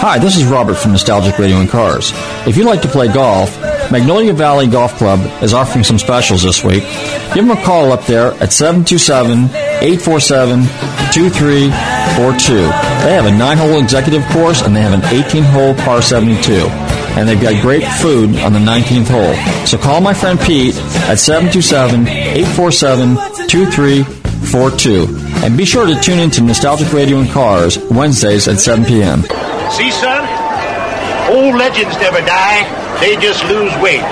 Hi, this is Robert from Nostalgic Radio and Cars. If you'd like to play golf, Magnolia Valley Golf Club is offering some specials this week. Give them a call up there at 727-847-2342. They have a 9-hole executive course and they have an 18-hole par 72. And they've got great food on the 19th hole. So call my friend Pete at 727-847-2342. And be sure to tune in to Nostalgic Radio and Cars Wednesdays at 7 p.m. See, son? Old legends never die. They just lose weight.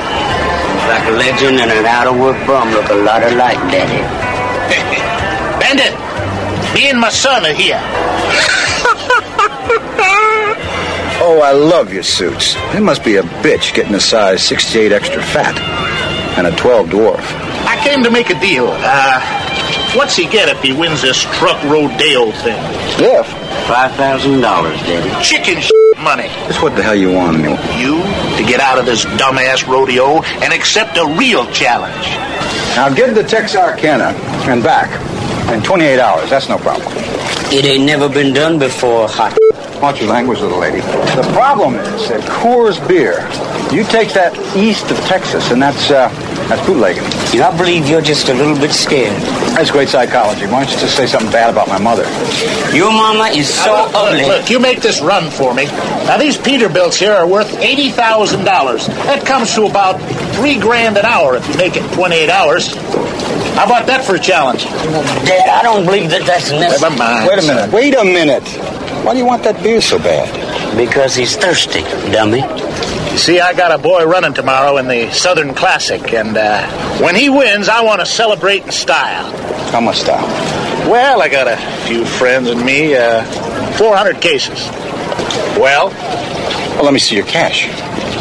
Like a legend and an out-of-work bum look a lot alike, Daddy. Bandit, me and my son are here. Oh, I love your suits. It must be a bitch getting a size 68 extra fat and a 12 dwarf. I came to make a deal. Uh, what's he get if he wins this truck rodeo thing? Jeff, $5,000, Daddy. Chicken sh- money. just what the hell you want of me? You to get out of this dumbass rodeo and accept a real challenge. Now get to Texarkana and back in 28 hours. That's no problem. It ain't never been done before, hot. Watch your language, little lady. The problem is that Coors beer. You take that east of Texas, and that's uh, that's bootlegging. You I believe you're just a little bit scared. That's great psychology. Why don't you just say something bad about my mother? Your mama is so Now, look, ugly. Look, look, you make this run for me. Now, these Peterbilts here are worth $80,000. That comes to about three grand an hour if you make it 28 hours. How about that for a challenge? Dad, I don't believe that that's necessary. Never mind. Wait a minute. Wait a minute. Why do you want that beer so bad? Because he's thirsty, dummy. You see, I got a boy running tomorrow in the Southern Classic, and uh, when he wins, I want to celebrate in style. How much style? Well, I got a few friends and me, uh, 400 cases. Well, Well, let me see your cash.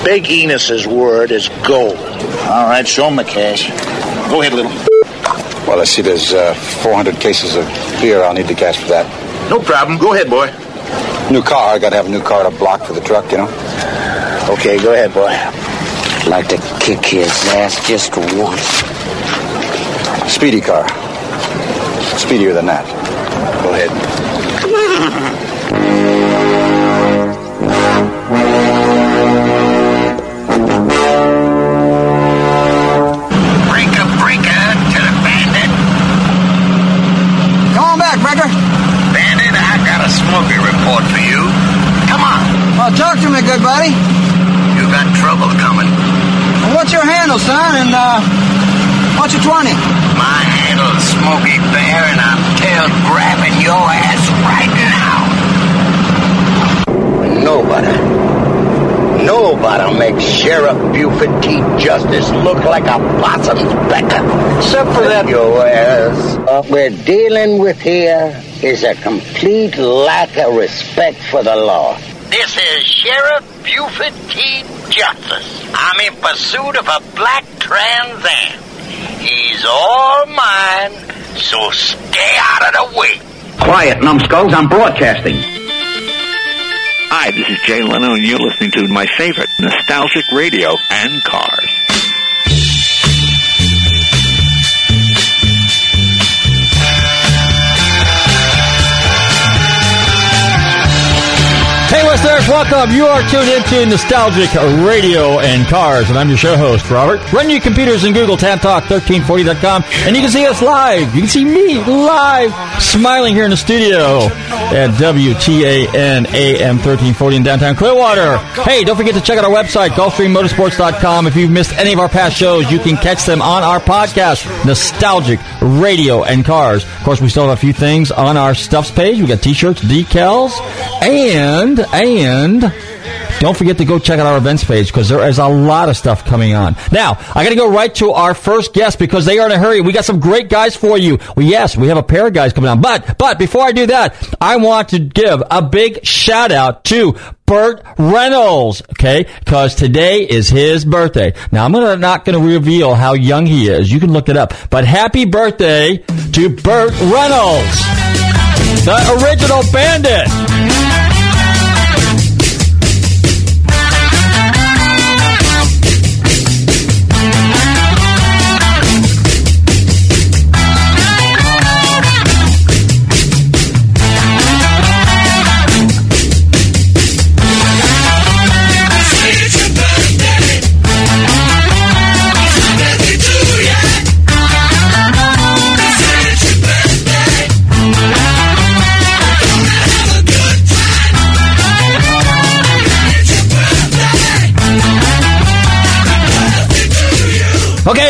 Big Enos's word is gold. All right, show him the cash. Go ahead, little. Well, I see there's uh, 400 cases of beer. I'll need the cash for that. No problem. Go ahead, boy. New car. I got to have a new car to block for the truck, you know? Okay, go ahead, boy. Like to kick his ass just once. Speedy car. Speedier than that. Go ahead. Breaker, breaker to the bandit. Come on back, Breaker. Bandit, I got a smoky report for you. Come on. Well, talk to me, good buddy. You got trouble coming. Well, what's your handle, son? And, uh, what's your 20? My handle's Smokey Bear, and I'm tail grabbing your ass right now. Nobody. Nobody makes Sheriff Buford T. Justice look like a possum's becker. Except for that. Your ass. What we're dealing with here is a complete lack of respect for the law. This is Sheriff Buford T. Justice. I'm in pursuit of a black Trans Am. He's all mine, so stay out of the way. Quiet, numbskulls. I'm broadcasting. Hi, this is Jay Leno, and you're listening to my favorite, Nostalgic Radio and Cars. Hey, listeners, welcome. You are tuned into Nostalgic Radio and Cars, and I'm your show host, Robert. Run your computers and Google TanTalk1340.com, and you can see us live. You can see me live, smiling here in the studio at WTAN AM 1340 in downtown Clearwater. Hey, don't forget to check out our website, GulfstreamMotorsports.com. If you've missed any of our past shows, you can catch them on our podcast, Nostalgic Radio and Cars. Of course, we still have a few things on our stuffs page. We got t-shirts, decals, and and don't forget to go check out our events page because there is a lot of stuff coming on. Now, I got to go right to our first guest because they are in a hurry. We got some great guys for you. Well, yes, we have a pair of guys coming on. But, but before I do that, I want to give a big shout out to Burt Reynolds, okay? Because today is his birthday. Now, I'm gonna, not going to reveal how young he is. You can look it up. But happy birthday to Burt Reynolds, the original bandit.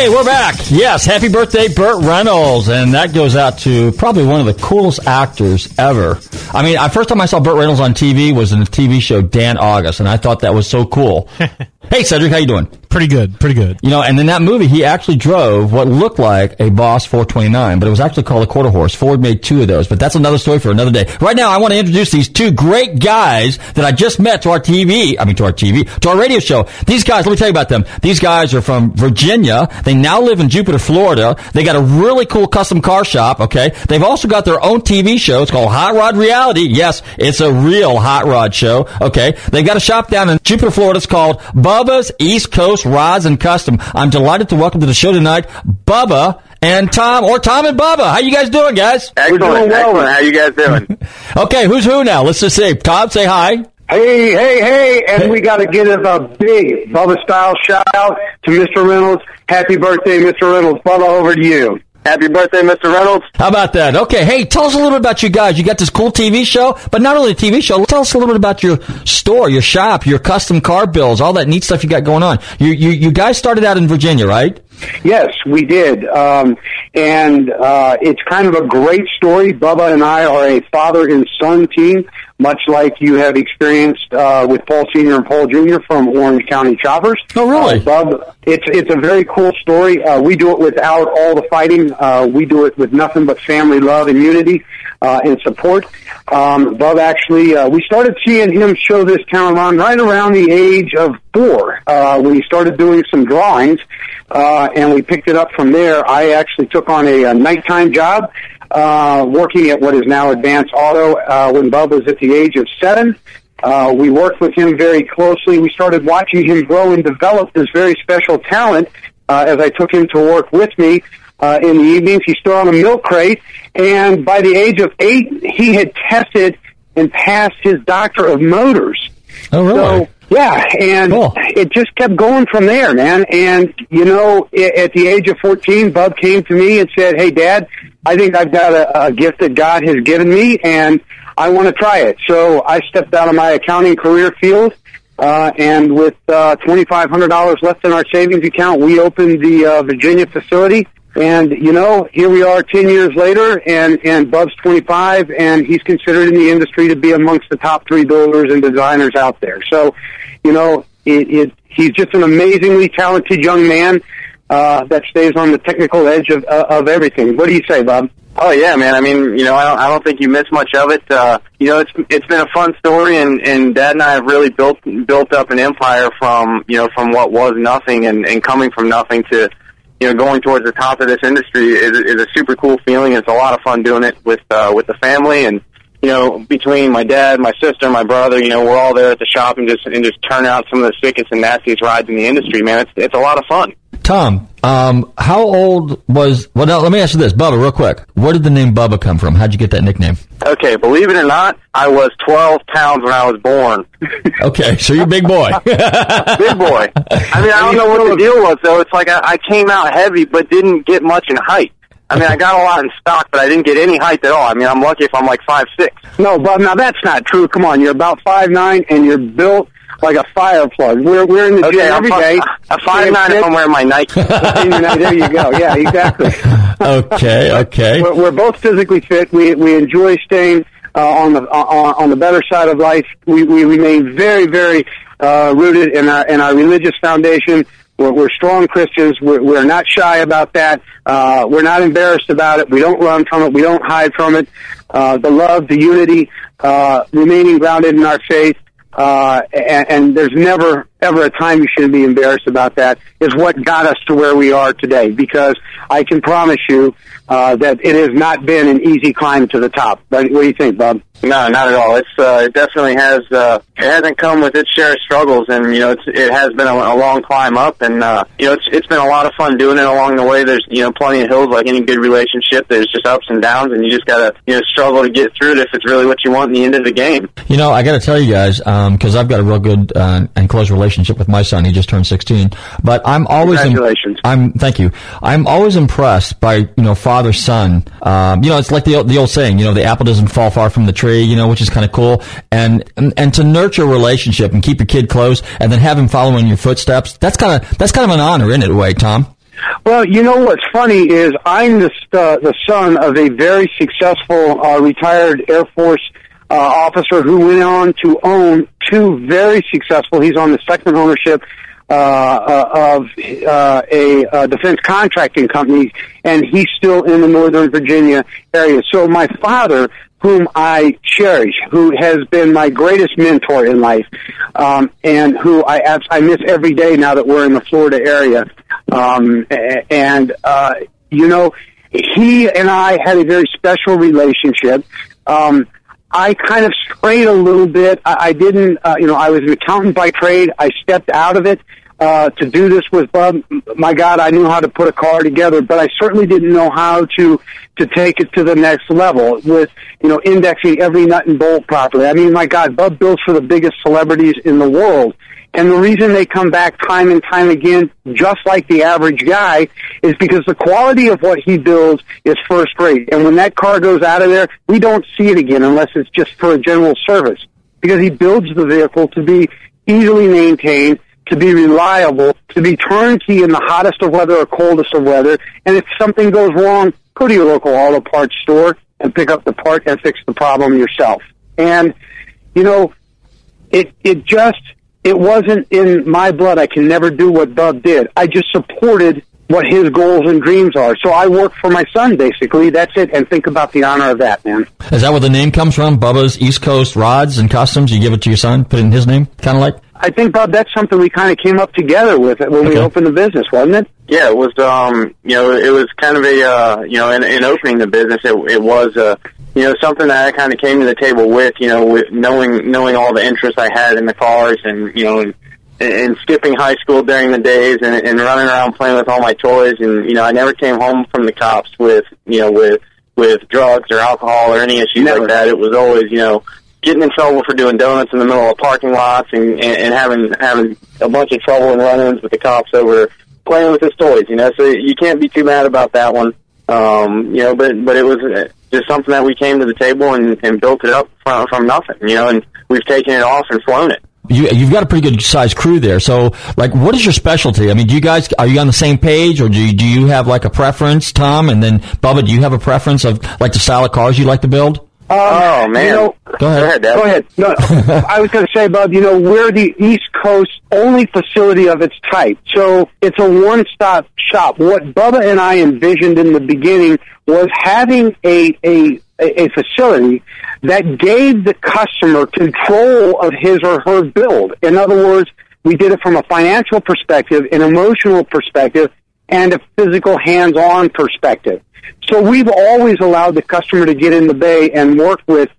Okay, we're back. Yes, happy birthday, Burt Reynolds, and that goes out to probably one of the coolest actors ever. I mean, I, first time I saw Burt Reynolds on TV was in the TV show Dan August, and I thought that was so cool. hey, Cedric, how you doing? Pretty good, pretty good. You know, and in that movie, he actually drove what looked like a Boss 429, but it was actually called a quarter horse. Ford made two of those, but that's another story for another day. Right now, I want to introduce these two great guys that I just met to our TV, I mean to our TV, to our radio show. These guys, let me tell you about them. These guys are from Virginia. They now live in Jupiter, Florida. They got a really cool custom car shop, okay? They've also got their own TV show. It's called Hot Rod Reality. Yes, it's a real hot rod show, okay? They've got a shop down in Jupiter, Florida. It's called Bubba's East Coast Rods and Custom. I'm delighted to welcome to the show tonight Bubba and Tom, or Tom and Bubba. How you guys doing, guys? Excellent, We're doing well. excellent. How you guys doing? okay, who's who now? Let's just say, Tom, say hi. Hey, hey, hey, and we got to give a big Bubba style shout out to Mr. Reynolds. Happy birthday, Mr. Reynolds. Bubba, over to you. Happy birthday, Mr. Reynolds. How about that? Okay, hey, tell us a little bit about you guys. You got this cool TV show, but not only a TV show, tell us a little bit about your store, your shop, your custom car bills, all that neat stuff you got going on. You, you, you guys started out in Virginia, right? Yes, we did. Um, and uh, it's kind of a great story. Bubba and I are a father and son team, much like you have experienced uh, with Paul Sr. and Paul Jr. from Orange County Choppers. Oh, really? Uh, Bub, it's, it's a very cool story. Uh, we do it without all the fighting. Uh, we do it with nothing but family love and unity uh, and support. Um, Bub actually, uh, we started seeing him show this town around right around the age of four uh, when he started doing some drawings, uh, and we picked it up from there. I actually took on a, a nighttime job uh, working at what is now Advanced Auto uh, when Bub was at the age of seven. Uh, we worked with him very closely. We started watching him grow and develop this very special talent uh, as I took him to work with me uh, in the evenings. He stood on a milk crate, and by the age of eight, he had tested and passed his doctor of motors. Oh, really? So, yeah, and Cool. it just kept going from there, man. And you know, i- at the age of fourteen, Bub came to me and said, "Hey, Dad, I think I've got a, a gift that God has given me, and I want to try it." So I stepped out of my accounting career field, uh, and with uh, twenty five hundred dollars left in our savings account, we opened the uh, Virginia facility. And you know, here we are ten years later, and and Bub's twenty five, and he's considered in the industry to be amongst the top three builders and designers out there. So, you know, it, it he's just an amazingly talented young man uh, that stays on the technical edge of uh, of everything. What do you say, Bob? Oh yeah, man. I mean, you know, I don't, I don't think you miss much of it. Uh, you know, it's it's been a fun story, and and Dad and I have really built built up an empire from you know from what was nothing, and and coming from nothing to you know going towards the top of this industry is is a super cool feeling. It's a lot of fun doing it with uh, with the family, and you know, between my dad, my sister, my brother, you know, we're all there at the shop and just and just turn out some of the sickest and nastiest rides in the industry. Man, it's it's a lot of fun. Tom, um, how old was? Well, now let me ask you this, Bubba, real quick. Where did the name Bubba come from? How'd you get that nickname? Okay, believe it or not, I was 12 pounds when I was born. Okay, so you're a big boy. Big boy. I mean, I don't know what the deal was, though. It's like I, I came out heavy, but didn't get much in height. I mean, I got a lot in stock, but I didn't get any height at all. I mean, I'm lucky if I'm like five six. No, Bob. Now that's not true. Come on, you're about five nine, and you're built like a fire plug. We're we're in the Okay, gym every day. a five nine if I'm wearing my Nike. there you go. Yeah, exactly. okay, okay. We're, we're both physically fit. We we enjoy staying uh, on the on, on the better side of life. We we remain very very uh, rooted in our in our religious foundation. We're, we're strong Christians. We're, we're not shy about that. Uh, we're not embarrassed about it. We don't run from it. We don't hide from it. Uh, the love, the unity, uh, remaining grounded in our faith, uh, and, and there's never ever a time you shouldn't be embarrassed about that is what got us to where we are today because I can promise you uh, that it has not been an easy climb to the top. But what do you think, Bob? No, not at all. It's uh, it definitely has. Uh, it hasn't come with its share of struggles, and you know it's, it has been a, a long climb up, and uh, you know it's it's been a lot of fun doing it along the way. There's you know plenty of hills, like any good relationship. There's just ups and downs, and you just gotta you know struggle to get through it if it's really what you want in the end of the game. You know, I got to tell you guys because I've got a real good uh, and close relationship with my son. He just turned 16, but I'm always Congratulations. Im- I'm thank you. I'm always impressed by you know father son. Um, you know, it's like the the old saying. You know, the apple doesn't fall far from the tree. You know, which is kind of cool. And, and and to nurture a relationship and keep your kid close, and then have him follow in your footsteps. That's kind of that's kind of an honor, isn't it, way, Tom? Well, you know what's funny is I'm the uh, the son of a very successful uh, retired Air Force uh, officer who went on to own two very successful. He's on the second ownership uh, uh, of uh, a uh, defense contracting company, and he's still in the Northern Virginia area. So my father, whom I cherish, who has been my greatest mentor in life, um, and who I I miss every day now that we're in the Florida area, um, and uh, you know, he and I had a very special relationship. Um, I kind of strayed a little bit. I, I didn't, uh, you know, I was an accountant by trade. I stepped out of it uh, to do this with Bub. My God, I knew how to put a car together, but I certainly didn't know how to to take it to the next level with, you know, indexing every nut and bolt properly. I mean, my God, Bub builds for the biggest celebrities in the world. And the reason they come back time and time again, just like the average guy, is because the quality of what he builds is first rate. And when that car goes out of there, we don't see it again unless it's just for a general service. Because he builds the vehicle to be easily maintained, to be reliable, to be turnkey in the hottest of weather or coldest of weather. And if something goes wrong, go to your local auto parts store and pick up the part and fix the problem yourself. And, you know, it, it just, it wasn't in my blood. I can never do what Bub did. I just supported what his goals and dreams are. So I work for my son, basically. That's it. And think about the honor of that, man. Is that where the name comes from? Bubba's East Coast Rods and Customs. You give it to your son, put it in his name, kind of like. I think, Bob, that's something we kind of came up together with when we opened the business, wasn't it? Yeah, it was. Um, you know, it was kind of a. Uh, you know, in, in opening the business, it, it was. Uh, you know, something that I kind of came to the table with. You know, with knowing knowing all the interest I had in the cars, and you know, and, and skipping high school during the days, and, and running around playing with all my toys, and you know, I never came home from the cops with you know with with drugs or alcohol or any issues Never. like that. It was always you know getting in trouble for doing donuts in the middle of parking lots and, and, and having having a bunch of trouble and run-ins with the cops over playing with his toys. You know, so you can't be too mad about that one. Um, you know, but but it was just something that we came to the table and, and built it up from, from nothing. You know, and we've taken it off and flown it. You, you've got a pretty good sized crew there. So, like, what is your specialty? I mean, do you guys are you on the same page, or do you, do you have like a preference, Tom? And then Bubba, do you have a preference of like the style of cars you like to build? Oh man, You know, Go ahead. Dad. Go ahead. No, I was going to say, Bob, you know, we're the East Coast only facility of its type. So it's a one-stop shop. What Bubba and I envisioned in the beginning was having a, a, a facility that gave the customer control of his or her build. In other words, we did it from a financial perspective, an emotional perspective, and a physical hands-on perspective. So we've always allowed the customer to get in the bay and work with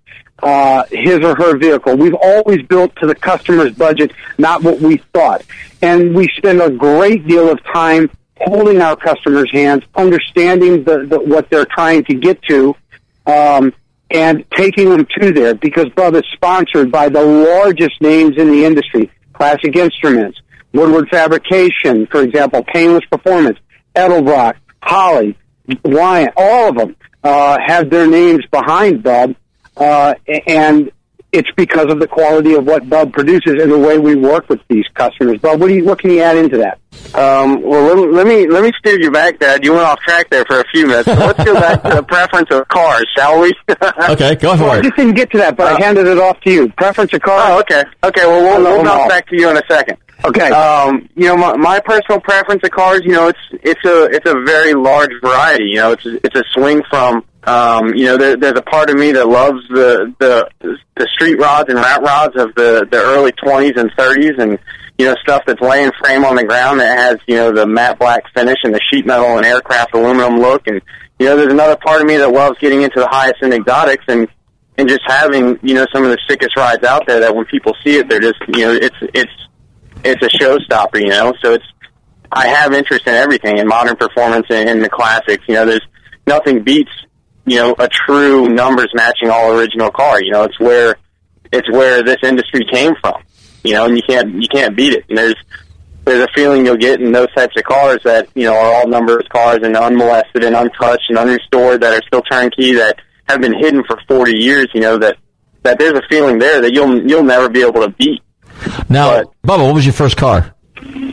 uh, his or her vehicle. We've always built to the customer's budget, not what we thought. And we spend a great deal of time holding our customers' hands, understanding the, the, what they're trying to get to, um, and taking them to there because Bub is sponsored by the largest names in the industry. Classic Instruments, Woodward Fabrication, for example, Painless Performance, Edelbrock, Holley, Wyant, all of them uh, have their names behind Bub. Uh, and it's because of the quality of what Bub produces and the way we work with these customers. Bub, what do you, what can you add into that? Um, well, let, let me let me steer you back, Dad. You went off track there for a few minutes. So let's go back to the preference of cars, shall we? okay, go for well, I just didn't get to that, but I handed it off to you. Preference of cars? Oh, okay. Okay, well, we'll, we'll bounce back to you in a second. Okay. Um, you know, my, my personal preference of cars, you know, it's it's a it's a very large variety. You know, it's it's a swing from um, you know, there, there's a part of me that loves the the the street rods and rat rods of the the early 20s and 30s, and you know, stuff that's laying frame on the ground that has you know the matte black finish and the sheet metal and aircraft aluminum look, and you know, there's another part of me that loves getting into the highest end exotics and and just having you know some of the sickest rides out there that when people see it, they're just you know, it's it's it's a showstopper, you know. So it's I have interest in everything in modern performance and in the classics. You know, there's nothing beats you know a true numbers matching all original car. You know, it's where it's where this industry came from. You know, and you can't you can't beat it. And there's there's a feeling you'll get in those types of cars that you know are all numbers cars and unmolested and untouched and unrestored that are still turnkey that have been hidden for 40 years. You know that that there's a feeling there that you'll you'll never be able to beat. Now, Bubba, what was your first car?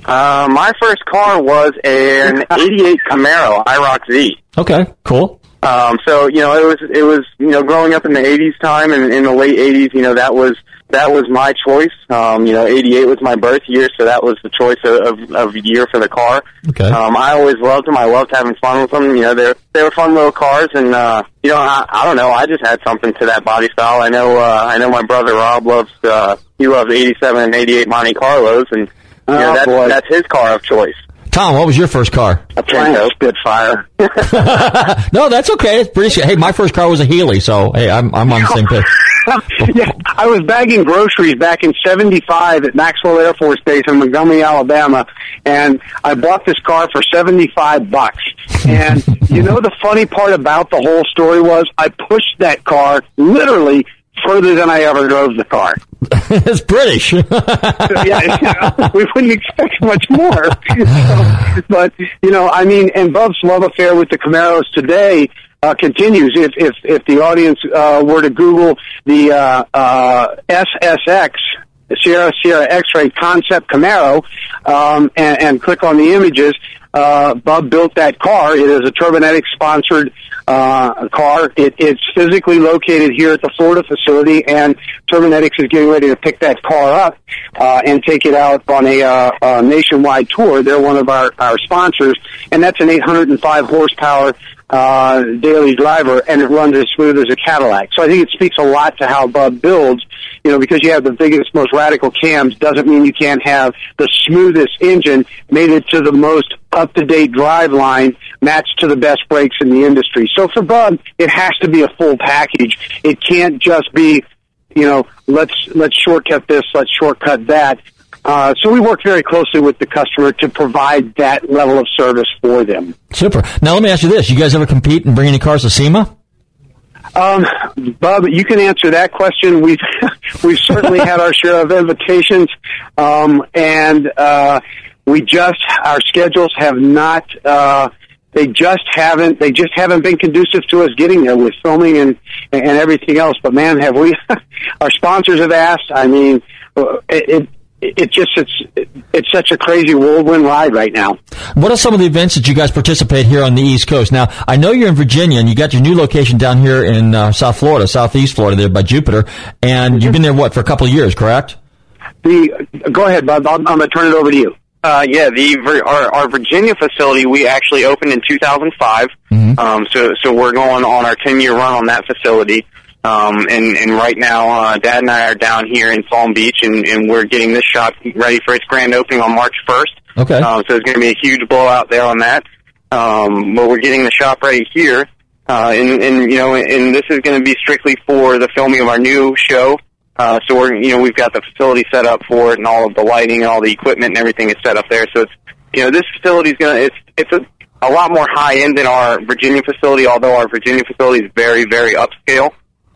Uh, my first car was an '88 Camaro IROC Z. Okay, cool. Um, so you know, it was it was you know, growing up in the '80s time and in the late '80s, you know, that was that was my choice. Um, you know, '88 was my birth year, so that was the choice of of, of year for the car. Okay. Um, I always loved them. I loved having fun with them. You know, they're they were fun little cars, and uh, you know, I, I don't know. I just had something to that body style. I know. Uh, I know my brother Rob loves. Uh, he loves '87 and '88 Monte Carlos, and you know, Oh, that's boy. that's his car of choice. Tom, what was your first car? A Pinto Spitfire. no, that's okay. It's pretty. Hey, my first car was a Healey, so hey, I'm I'm on the same page. yeah, I was bagging groceries back in '75 at Maxwell Air Force Base in Montgomery, Alabama, and I bought this car for 75 bucks. And you know the funny part about the whole story was I pushed that car literally further than I ever drove the car. it's British. yeah, we wouldn't expect much more. So, but you know, I mean, and Bub's love affair with the Camaros today uh, continues. If if if the audience uh, were to Google the uh, uh, SSX. Sierra Sierra X-ray concept Camaro, um, and, and click on the images. Uh, Bub built that car. It is a Turbonetic sponsored uh, car. It, it's physically located here at the Florida facility, and Turbonetics is getting ready to pick that car up uh, and take it out on a, uh, uh, nationwide tour. They're one of our, our sponsors, and that's an 805 horsepower uh, daily driver, and it runs as smooth as a Cadillac. So I think it speaks a lot to how Bub builds. You know, because you have the biggest, most radical cams doesn't mean you can't have the smoothest engine made it to the most up-to-date drive line matched to the best brakes in the industry. So for Bub, it has to be a full package. It can't just be, you know, let's let's shortcut this, let's shortcut that. Uh, so we work very closely with the customer to provide that level of service for them. Super. Now let me ask you this: You guys ever compete and bring any cars to SEMA? Um, Bub, you can answer that question. We've we've certainly had our share of invitations, um, and uh, we just our schedules have not. Uh, they just haven't. They just haven't been conducive to us getting there with filming and and everything else. But man, have we? our sponsors have asked. I mean, uh, it. it it just it's it's such a crazy whirlwind ride right now. What are some of the events that you guys participate here on the East Coast? Now, I know you're in Virginia, and you got your new location down here in uh, South Florida, Southeast Florida, there by Jupiter, and you've been there what for a couple of years, correct? The go ahead, Bob. I'm, I'm going to turn it over to you. Uh, yeah, the our, our Virginia facility we actually opened in 2005. Um, so so we're going on our 10 year run on that facility. Um, and, and right now, uh, Dad and I are down here in Palm Beach, and, and we're getting this shop ready for its grand opening on March 1st. Okay. Um, so there's going to be a huge blowout there on that. Um, but we're getting the shop ready here, uh, and, and you know, and this is going to be strictly for the filming of our new show. Uh, so we're, you know, we've got the facility set up for it, and all of the lighting and all the equipment and everything is set up there. So it's, you know, this facility is going to, it's, it's a, a lot more high end than our Virginia facility, although our Virginia facility is very, very upscale.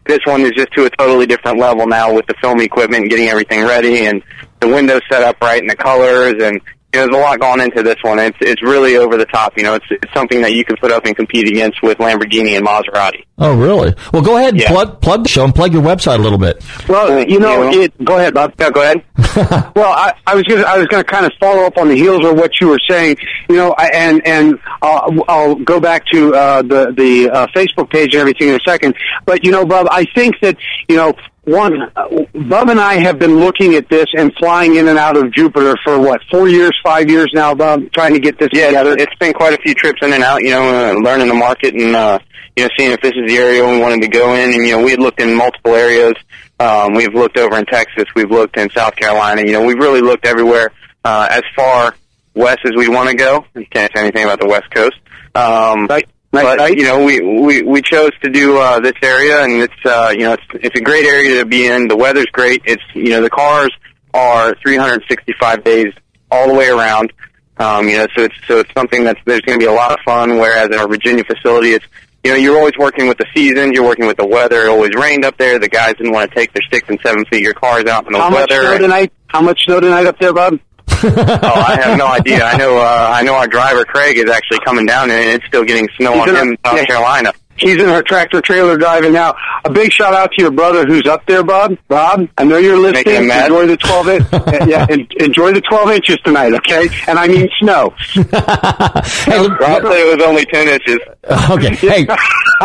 This one is just to a totally different level now with the film equipment getting everything ready and the windows set up right and the colors and there's a lot gone into this one. It's it's really over the top. You know, it's it's something that you can put up and compete against with Lamborghini and Maserati. Oh, really? Well, go ahead and Yeah. plug plug the show and plug your website a little bit. Well, you know, You know? it. Go ahead, Bob. No, go ahead. Well, I, I was gonna, I was going to kind of follow up on the heels of what you were saying, you know, I, and and I'll, I'll go back to uh, the the uh, Facebook page and everything in a second. But you know, Bob, I think that you know. One, uh, Bob and I have been looking at this and flying in and out of Jupiter for what four years, five years now, Bob, trying to get this Yeah, together. it's been quite a few trips in and out. You know, uh, learning the market and uh, you know seeing if this is the area we wanted to go in. And you know, we had looked in multiple areas. Um, we've looked over in Texas. We've looked in South Carolina. You know, we've really looked everywhere uh, as far west as we want to go. You can't say anything about the West Coast. Um, Right. Right, but right. you know, we we we chose to do uh, this area, and it's uh, you know it's it's a great area to be in. The weather's great. It's you know the cars are 365 days all the way around. Um, you know, so it's so it's something that's there's going to be a lot of fun. Whereas in our Virginia facility, it's you know you're always working with the seasons, you're working with the weather. It always rained up there. The guys didn't want to take their six and seven feet your cars out in the How much weather. snow tonight? How much snow tonight up there, Bob? Oh, I have no idea. I know uh, I know our driver Craig is actually coming down, and it's still getting snow He's on him in South. Carolina. He's in her tractor trailer driving now. A big shout out to your brother who's up there, Bob. Bob, I know you're listening. Enjoy the twelve in- yeah, en- enjoy the twelve inches tonight, okay? And I mean snow. Hey, look- Rob said it was only ten inches. okay. Hey,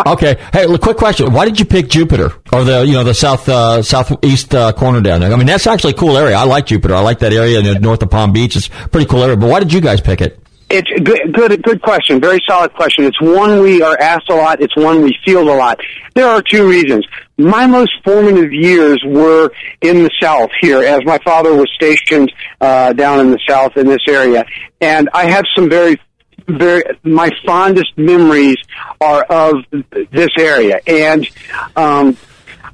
okay. Hey, look, quick question. Why did you pick Jupiter or the you know the south uh, southeast uh, corner down there? I mean, that's actually a cool area. I like Jupiter. I like that area you know, north of Palm Beach. It's a pretty cool area. But why did you guys pick it? It's good, good, good question. Very solid question. It's one we are asked a lot. It's one we field a lot. There are two reasons. My most formative years were in the South here, as my father was stationed uh, down in the South in this area, and I have some very very my fondest memories are of this area and um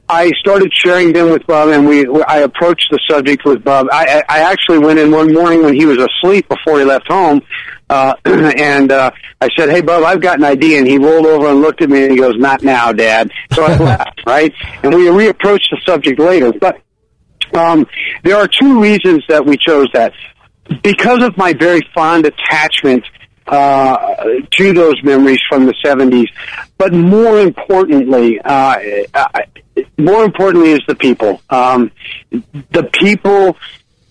I started sharing them with Bob, and we I approached the subject with Bob. I I actually went in one morning when he was asleep before he left home, uh, and uh, I said, "Hey, Bob, I've got an idea." And he rolled over and looked at me, and he goes, "Not now, Dad." So I laughed, right? And we reapproached the subject later, but um, there are two reasons that we chose that. Because of my very fond attachment uh, to those memories from the 70s, but more importantly, uh, uh, more importantly is the people. Um, the people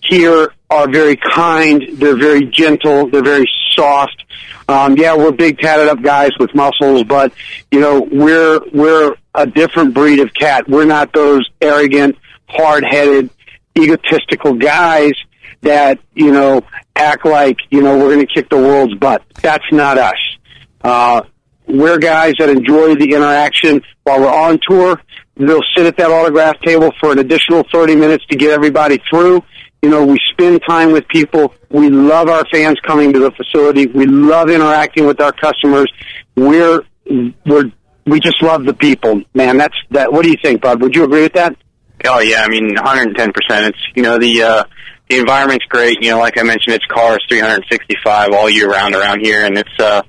here are very kind. They're very gentle. They're very soft. Um, yeah, we're big tatted up guys with muscles, but you know we're we're a different breed of cat. We're not those arrogant, hard headed, egotistical guys that you know act like you know we're going to kick the world's butt. That's not us. Uh, we're guys that enjoy the interaction while we're on tour. They'll sit at that autograph table for an additional 30 minutes to get everybody through. You know, we spend time with people. We love our fans coming to the facility. We love interacting with our customers. We're, we're, we just love the people, man. That's that. What do you think, Bud? Would you agree with that? Oh yeah, I mean 110%. It's you know the uh the environment's great, you know like I mentioned it's cars 365 all year round around here and it's uh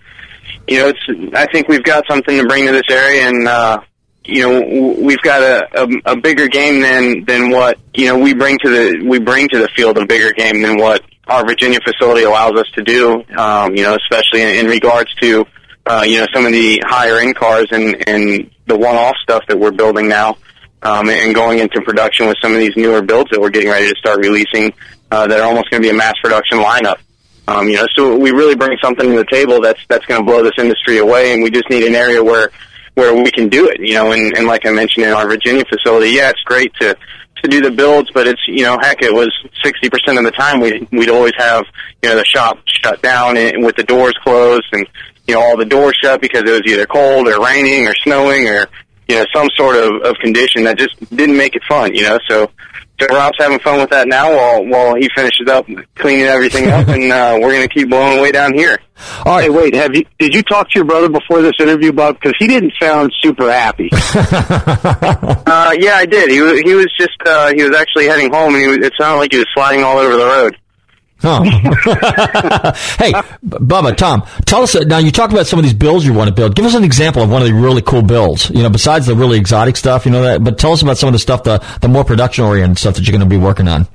you know it's I think we've got something to bring to this area and uh you know we've got a, a a bigger game than than what you know we bring to the we bring to the field a bigger game than what our Virginia facility allows us to do um you know especially in, in regards to uh you know some of the higher end cars and and the one off stuff that we're building now um, and going into production with some of these newer builds that we're getting ready to start releasing uh, that are almost going to be a mass production lineup. Um, you know, so we really bring something to the table that's that's going to blow this industry away, and we just need an area where where we can do it. You know, and, and like I mentioned in our Virginia facility, yeah, it's great to to do the builds, but it's you know, heck, it was sixty percent of the time we we'd always have you know the shop shut down and with the doors closed and you know all the doors shut because it was either cold or raining or snowing or you know, some sort of, of condition that just didn't make it fun, you know. So, so Rob's having fun with that now while while he finishes up cleaning everything up, and uh, we're gonna keep blowing away down here. All right. Hey, wait. Have you did you talk to your brother before this interview, Bob? Because he didn't sound super happy. Uh, yeah, I did. He was he was just uh, he was actually heading home, and he was, it sounded like he was sliding all over the road. Huh. hey, Bubba, Tom, tell us uh, now. You talked about some of these builds you want to build. Give us an example of one of the really cool builds. You know, besides the really exotic stuff, you know that. But tell us about some of the stuff, the the more production oriented stuff that you're going to be working on.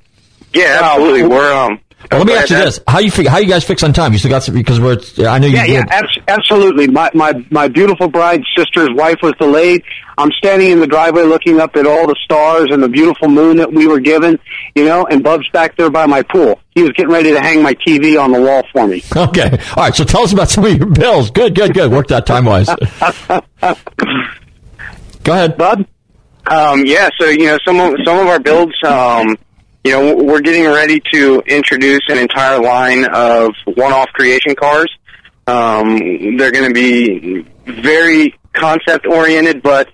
Yeah, absolutely. We're um Well, let me ask you this: How you how you guys fix on time? You still got some because we're. I know you. Yeah, yeah, abs- absolutely. My my my beautiful bride's sister's wife was delayed. I'm standing in the driveway looking up at all the stars and the beautiful moon that we were given, you know, and Bub's back there by my pool. He was getting ready to hang my TV on the wall for me. Okay. All right. So tell us about some of your bills. Good. Good. Good. Worked out time wise. Go ahead, Bud. Um, yeah, so you know some of some of our builds, um, you know, we're getting ready to introduce an entire line of one-off creation cars. Um, they're going to be very concept-oriented, but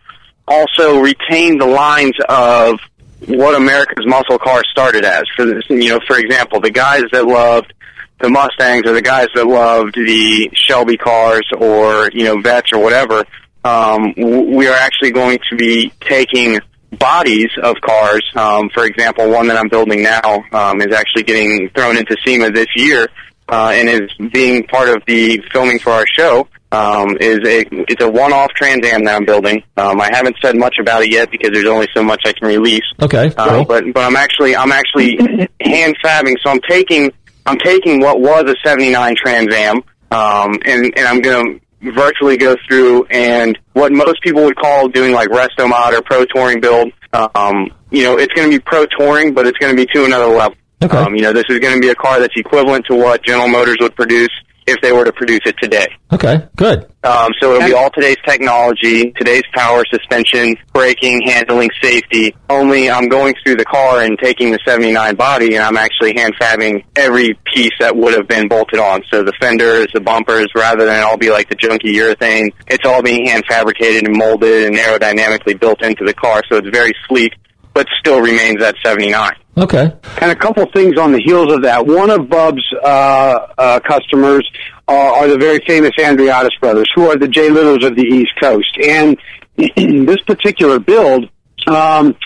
also retain the lines of what America's muscle car started as. For this, you know, for example, the guys that loved the Mustangs or the guys that loved the Shelby cars or you know Vets or whatever um, we are actually going to be taking bodies of cars. Um, for example, one that I'm building now um, is actually getting thrown into SEMA this year uh, and is being part of the filming for our show. Um, is a it's a one-off Trans Am that I'm building. Um, I haven't said much about it yet because there's only so much I can release. Okay. Uh, cool. but but I'm actually I'm actually hand fabbing. So I'm taking I'm taking what was a '79 Trans Am, um, and and I'm going to virtually go through and what most people would call doing like resto mod or pro touring build. Um, you know, it's going to be pro touring, but it's going to be to another level. Okay. Um, you know, this is going to be a car that's equivalent to what General Motors would produce if they were to produce it today. Okay. Good. Um, so it'll be all today's technology, today's power, suspension, braking, handling, safety. Only I'm going through the car and taking the 79 body and I'm actually hand fabbing every piece that would have been bolted on. So the fenders, the bumpers, rather than all be like the junky urethane, it's all being hand fabricated and molded and aerodynamically built into the car. So it's very sleek, but still remains at 79. Okay. And a couple things on the heels of that. One of Bub's uh, uh, customers uh, are the very famous Andriatis brothers, who are the Jay Lenos of the East Coast. And this particular build um,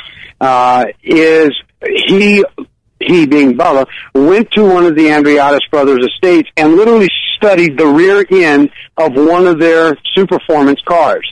uh, is he he being Bubba went to one of the Andriatis brothers' estates and literally studied the rear end of one of their Superformance cars,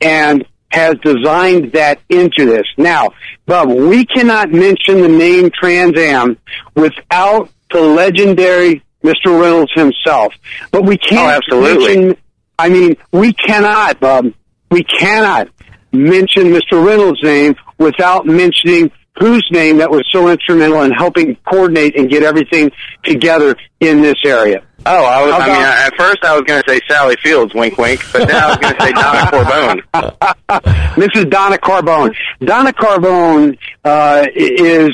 and has designed that into this. Now, Bub, we cannot mention the name Trans Am without the legendary Mr. Reynolds himself. But we can't Oh, absolutely. mention, I mean, we cannot, Bub, we cannot mention Mr. Reynolds' name without mentioning whose name that was so instrumental in helping coordinate and get everything together in this area. Oh, I, was, I mean, about- at first I was going to say Sally Fields, wink, wink, but now I was going to say Donna Carbone. Mrs. Donna Carbone. Donna Carbone uh, is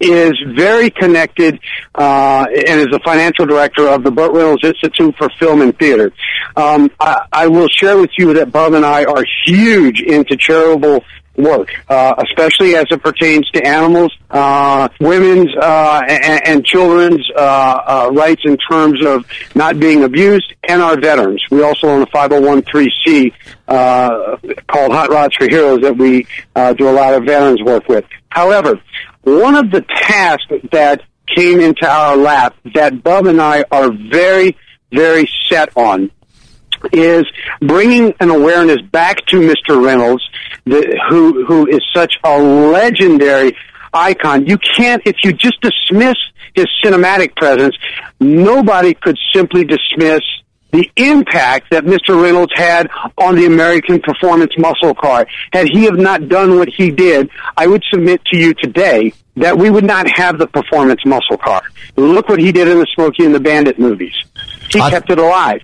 is very connected uh, and is the financial director of the Burt Reynolds Institute for Film and Theater. Um, I, I will share with you that Bob and I are huge into charitable work, uh, especially as it pertains to animals, uh, women's uh, and, and children's uh, uh, rights in terms of not being abused, and our veterans. We also own a 501c uh, called Hot Rods for Heroes that we uh, do a lot of veterans work with. However, one of the tasks that came into our lap that Bub and I are very, very set on is bringing an awareness back to Mr. Reynolds, the, who who is such a legendary icon. You can't, if you just dismiss his cinematic presence, nobody could simply dismiss the impact that Mr. Reynolds had on the American performance muscle car. Had he have not done what he did, I would submit to you today that we would not have the performance muscle car. Look what he did in the Smokey and the Bandit movies. He I- kept it alive.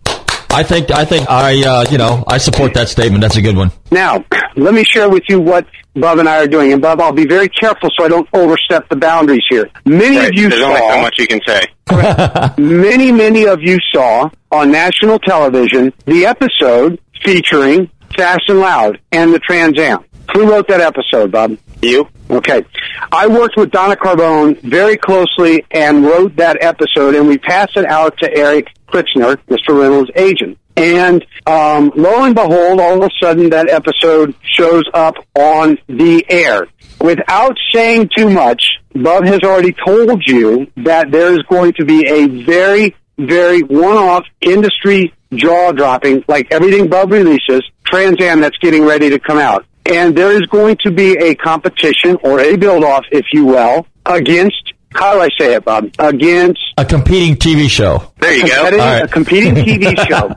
I think I think I uh, you know I support that statement. That's a good one. Now, let me share with you what Bob and I are doing. And Bob, I'll be very careful so I don't overstep the boundaries here. Many Right, of you There's only so much you can say. many, many of you saw on national television the episode featuring Fast and Loud and the Trans Am. Who wrote that episode, Bob? You? Okay. I worked with Donna Carbone very closely and wrote that episode, and we passed it out to Eric Kritzer, Mr. Reynolds' agent. And um, lo and behold, all of a sudden that episode shows up on the air. Without saying too much, Bub has already told you that there is going to be a very, very one-off industry jaw-dropping, like everything Bub releases, Trans Am that's getting ready to come out and there is going to be a competition or a build off, if you will, against how do I say it, Bob? Against a competing TV show. There you go. A competing TV show.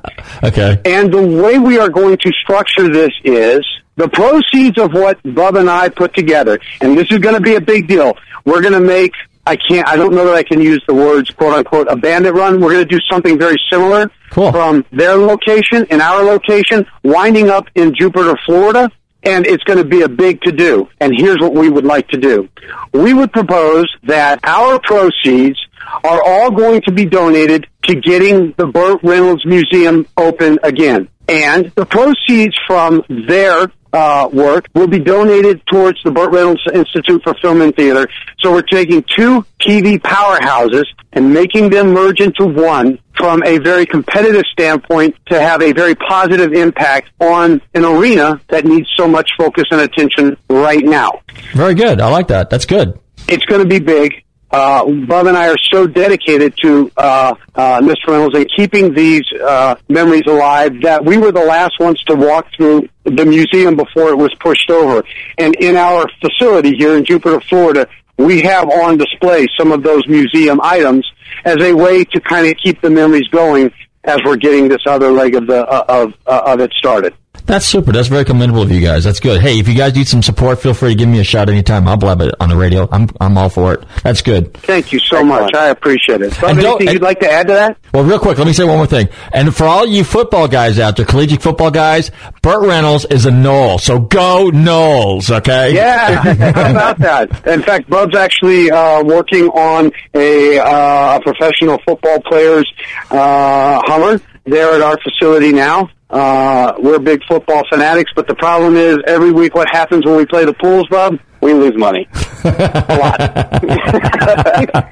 okay. And the way we are going to structure this is the proceeds of what Bub and I put together, and this is going to be a big deal. We're going to make. I can't. I don't know that I can use the words "quote unquote" a bandit run. We're going to do something very similar cool. from their location and our location, winding up in Jupiter, Florida and it's going to be a big to do. And here's what we would like to do. We would propose that our proceeds are all going to be donated to getting the Burt Reynolds Museum open again. And the proceeds from their uh, work will be donated towards the Burt Reynolds Institute for Film and Theater. So we're taking two TV powerhouses and making them merge into one from a very competitive standpoint to have a very positive impact on an arena that needs so much focus and attention right now. Very good. I like that. That's good. It's going to be big. Uh, Bob and I are so dedicated to uh, uh, Mr. Reynolds and keeping these uh, memories alive that we were the last ones to walk through the museum before it was pushed over. And in our facility here in Jupiter, Florida, we have on display some of those museum items as a way to kind of keep the memories going as we're getting this other leg of the uh, of uh, of it started. That's super. That's very commendable of you guys. That's good. Hey, if you guys need some support, feel free to give me a shout anytime. I'll blab it on the radio. I'm I'm all for it. That's good. Thank you so Excellent. much. I appreciate it. So anything you'd like to add to that? Well, real quick, let me say one more thing. And for all you football guys out there, collegiate football guys, Burt Reynolds is a Nole. So go Noles, okay? Yeah, how about that? In fact, Bub's actually uh, working on a, uh, professional football player's uh, Hummer there at our facility now. Uh, we're big football fanatics, but the problem is every week what happens when we play the pools, Bob? We lose money. a lot.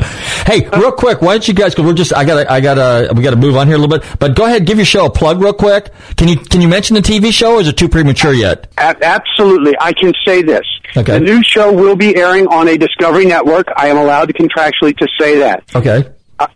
hey, real quick, why don't you guys? Because we're just, I gotta, I gotta, we gotta move on here a little bit. But go ahead, give your show a plug real quick. Can you can you mention the TV show, or is it too premature yet? A- absolutely, I can say this. Okay. The new show will be airing on a Discovery network. I am allowed to contractually to say that. Okay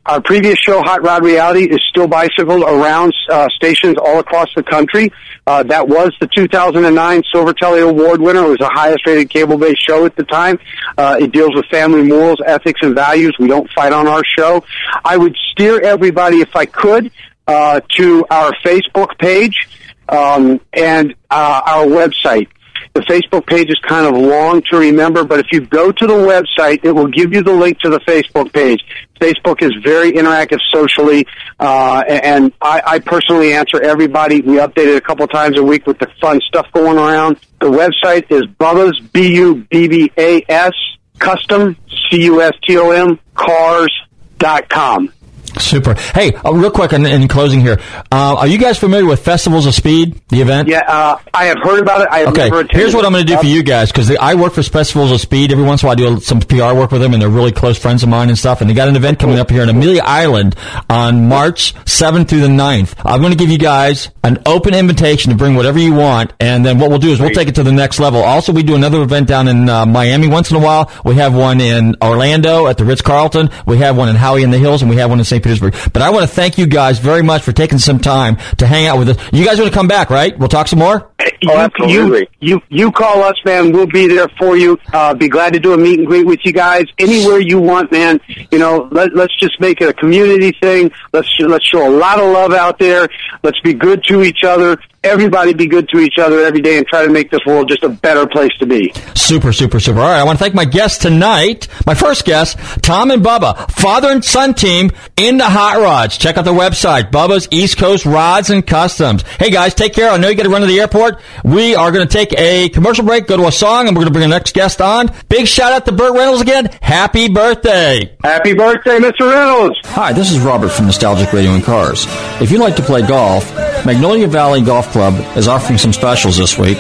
our previous show, Hot Rod Reality, is still bicycled around uh, stations all across the country. Uh, that was the 2009 Silver Telly Award winner. It was the highest rated cable-based show at the time. Uh, it deals with family morals, ethics, and values. We don't fight on our show. I would steer everybody, if I could, uh, to our Facebook page um, and uh, our website. The Facebook page is kind of long to remember, but if you go to the website, it will give you the link to the Facebook page. Facebook is very interactive socially, uh, and I, I personally answer everybody. We update it a couple times a week with the fun stuff going around. The website is Bubba's, B-U-B-B-A-S, custom, C-U-S-T-O-M, cars dot com. Super. Hey, uh, real quick in, in closing here, uh, are you guys familiar with Festivals of Speed, the event? Yeah, uh, I have heard about it. I have okay, here's what I'm going to do for you guys because I work for Festivals of Speed. Every once in a while, I do some PR work with them, and they're really close friends of mine and stuff. And they got an event coming up here in Amelia Island on March 7th through the 9th. I'm going to give you guys an open invitation to bring whatever you want, and then what we'll do is we'll take it to the next level. Also, we do another event down in uh, Miami once in a while. We have one in Orlando at the Ritz Carlton. We have one in Howey in the Hills, and we have one in St. Petersburg. But I want to thank you guys very much for taking some time to hang out with us. You guys want to come back, right? We'll talk some more. Oh, absolutely. You, you, you call us, man. We'll be there for you. Uh, be glad to do a meet and greet with you guys anywhere you want, man. You know, let, let's just make it a community thing. Let's let's show a lot of love out there. Let's be good to each other everybody be good to each other every day and try to make this world just a better place to be. Super, super, super. All right, I want to thank my guests tonight. My first guest, Tom and Bubba, father and son team in the hot rods. Check out their website, Bubba's East Coast Rods and Customs. Hey guys, take care. I know you got to run to the airport. We are going to take a commercial break, go to a song, and we're going to bring the next guest on. Big shout out to Burt Reynolds again. Happy birthday. Happy birthday, Mr. Reynolds. Hi, this is Robert from Nostalgic Radio and Cars. If you'd like to play golf, Magnolia Valley Golf Club is offering some specials this week.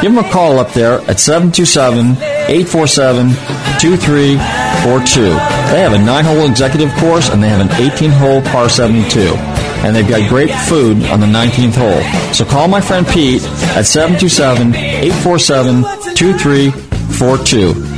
Give them a call up there at 727-847-2342. They have a 9-hole executive course and they have an 18-hole par 72. And they've got great food on the 19th hole. So call my friend Pete at 727-847-2342.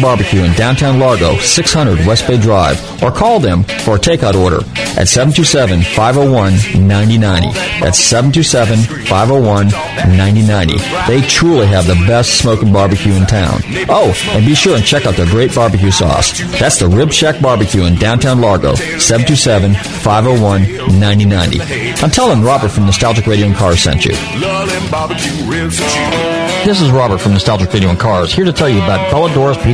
Barbecue in downtown Largo, 600 West Bay Drive, or call them for a takeout order at 727-501-9090. That's 727-501-9090. They truly have the best smoking barbecue in town. Oh, and be sure and check out their great barbecue sauce. That's the Rib Shack Barbecue in downtown Largo, 727-501-9090. I'm telling Robert from Nostalgic Radio and Cars sent you. This is Robert from Nostalgic Radio and Cars, here to tell you about Bellador's Pizza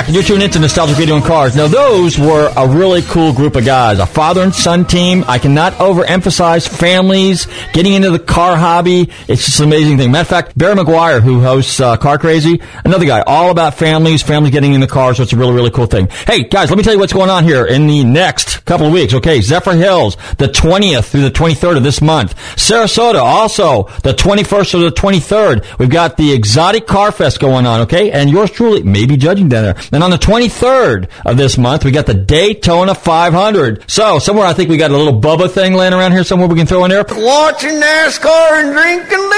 back, you're tuning into Nostalgic Radio and Cars. Now, those were a really cool group of guys, a father and son team. I cannot overemphasize families getting into the car hobby. It's just an amazing thing. Matter of fact, Barry Meguiar, who hosts uh, Car Crazy, another guy, all about families, families getting in the car, so it's a really, really cool thing. Hey, guys, let me tell you what's going on here in the next couple of weeks. Okay, Zephyrhills, the 20th through the 23rd of this month. Sarasota, also the 21st or the 23rd. We've got the Exotic Car Fest going on, okay? And yours truly may be judging down there. And on the 23rd of this month, we got the Daytona 500. So, somewhere I think we got a little Bubba thing laying around here somewhere we can throw in there. Watching NASCAR and drinking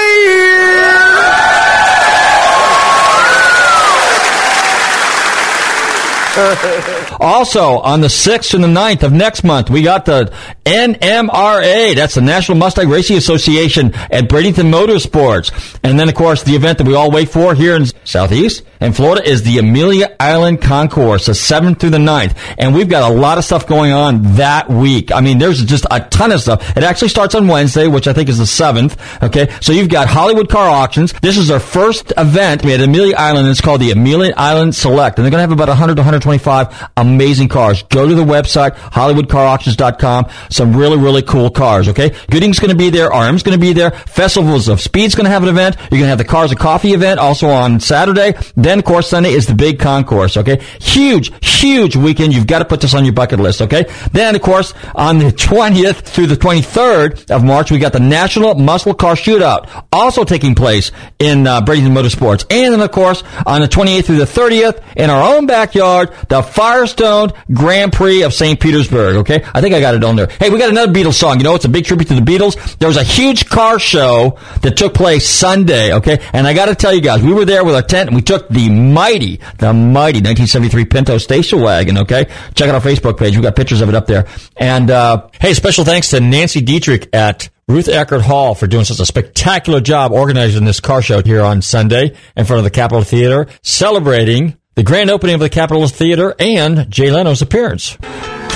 Also, on the 6th and the 9th of next month, we got the NMRA. That's the National Mustang Racing Association at Bradenton Motorsports. And then, of course, the event that we all wait for here in Southeast and Florida is the Amelia Island Concours, the 7th through the 9th. And we've got a lot of stuff going on that week. I mean, there's just a ton of stuff. It actually starts on Wednesday, which I think is the 7th. Okay. So you've got Hollywood Car Auctions. This is our first event at Amelia Island. It's called the Amelia Island Select. And they're going to have about 100 to 125 amazing cars. Go to the website, HollywoodCarAuctions.com. Some really, really cool cars. Okay. Gooding's going to be there. RM's going to be there. Festivals of Speed's going to have an event. You're going to have the Cars and Coffee event also on Saturday. Then, of course, Sunday is the big concours. Okay. Huge, huge weekend. You've got to put this on your bucket list. Okay. Then, of course, on the 20th through the 23rd of March, we got the National Muscle Car Shootout also taking place in uh, Bradenton Motorsports. And then, of course, on the 28th through the 30th in our own backyard, the Firestone Grand Prix of St. Petersburg. Okay, I think I got it on there. Hey, we got another Beatles song. You know, it's a big tribute to the Beatles. There was a huge car show that took place Sunday. Okay, and I got to tell you guys, we were there with our tent and we took the mighty, the mighty 1973 Pinto station wagon. Okay, check out our Facebook page. We got pictures of it up there. And uh, hey, special thanks to Nancy Dietrich at Ruth Eckerd Hall for doing such a spectacular job organizing this car show here on Sunday in front of the Capitol Theater, celebrating the grand opening of the Capitol Theater and Jay Leno's appearance.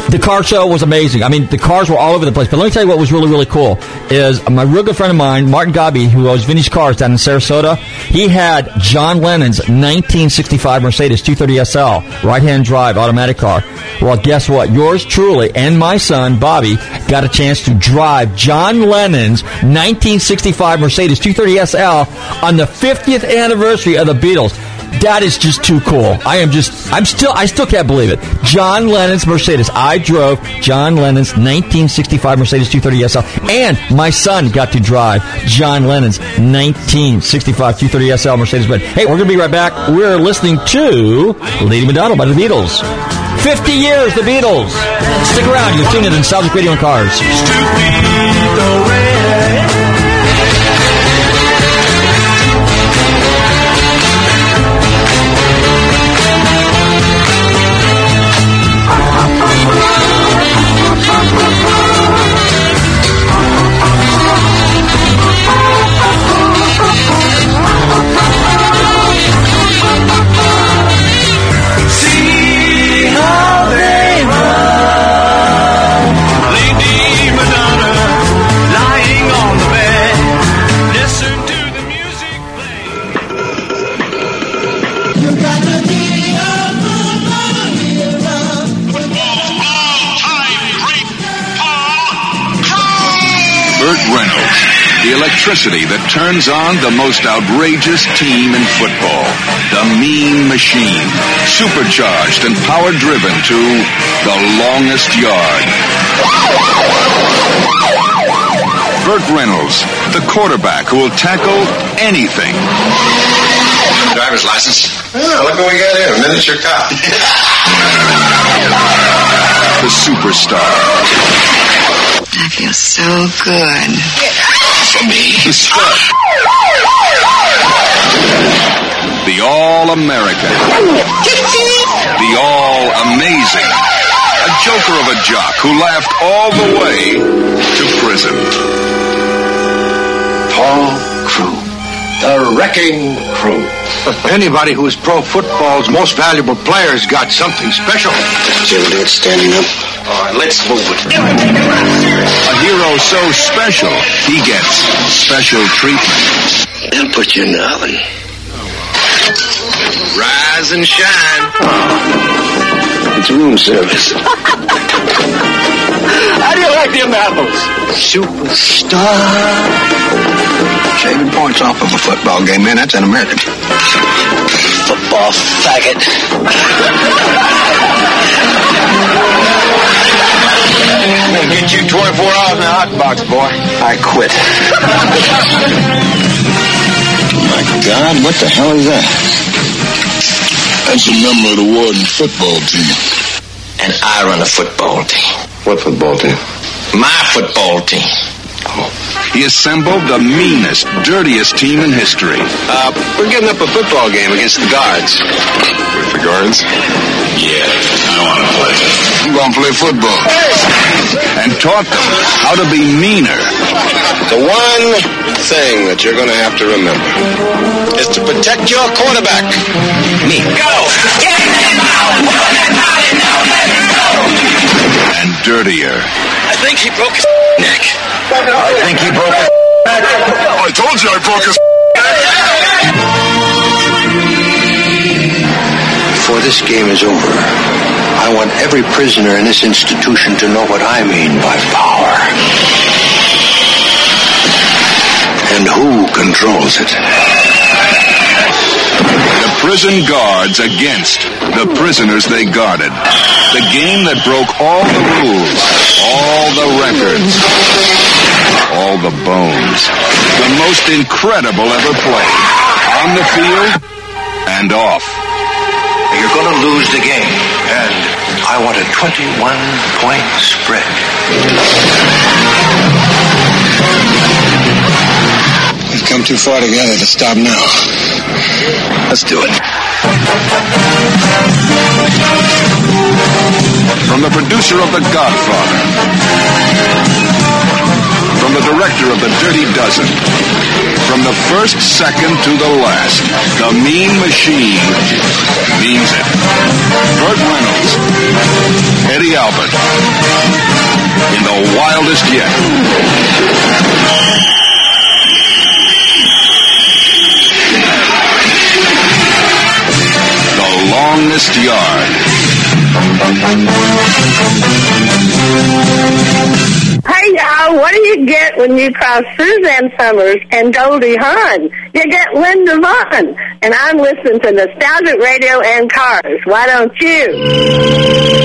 The car show was amazing. I mean, the cars were all over the place. But let me tell you what was really, really cool is my real good friend of mine, Martin Godbey, who owns Vintage Cars down in Sarasota. He had John Lennon's 1965 Mercedes 230 SL right-hand drive automatic car. Well, guess what? Yours truly and my son Bobby got a chance to drive John Lennon's 1965 Mercedes 230 SL on the 50th anniversary of the Beatles. That is just too cool. I am just, I'm still, I still can't believe it. John Lennon's Mercedes. I drove John Lennon's 1965 Mercedes 230 SL, and my son got to drive John Lennon's 1965 230 SL Mercedes Benz. Hey, we're going to be right back. We're listening to Lady Madonna by the Beatles. 50 years, the Beatles. Stick around. You're tuned in to Nostalgic Radio and Cars. Electricity that turns on the most outrageous team in football. The Mean Machine, supercharged and power driven to the longest yard. Burt Reynolds, the quarterback who will tackle anything. Driver's license. Yeah, look what we got here, a Miniature cop. The superstar. I feel so good. For me. The stud. The All-American. The All-Amazing. A joker of a jock who laughed all the way to prison. Paul Crewe. The Wrecking Crew. Anybody who is pro football's most valuable player has got something special. Did you ever do it standing up? All right, let's move it. A hero so special, he gets special treatment. They'll put you in the oven. Rise and shine. It's room service. How do you like them apples? Superstar. Shaving points off of a football game, man, that's an American. Football faggot. Gonna get you 24 hours in the hot box, boy. I quit. My God, what the hell is that? That's a member of the Warden football team. And I run a football team. What football team? My football team. Oh. He assembled the meanest, dirtiest team in history. Uh, we're getting up a football game against the guards. With the guards? Yeah, I want to play. I'm gonna play football. And taught them how to be meaner. The one thing that you're going to have to remember is to protect your quarterback. Me. Go! get him now And dirtier. I think he broke his neck. I think he broke his I told you I broke his Before this game is over, I want every prisoner in this institution to know what I mean by power. And who controls it. Prison guards against the prisoners they guarded. The game that broke all the rules, all the records, all the bones. The most incredible ever played. On the field and off. you're going to lose the game. And I want a 21 point spread. We've come too far together to stop now. Let's do it. From the producer of The Godfather. From the director of The Dirty Dozen. From the first second to the last, the Mean Machine means it. Burt Reynolds, Eddie Albert, in the wildest yet. Longest yard. Hey y'all, what do you get when you cross Suzanne Somers and Goldie Hawn? You get Linda Vaughn. And I'm listening to Nostalgic Radio and Cars. Why don't you?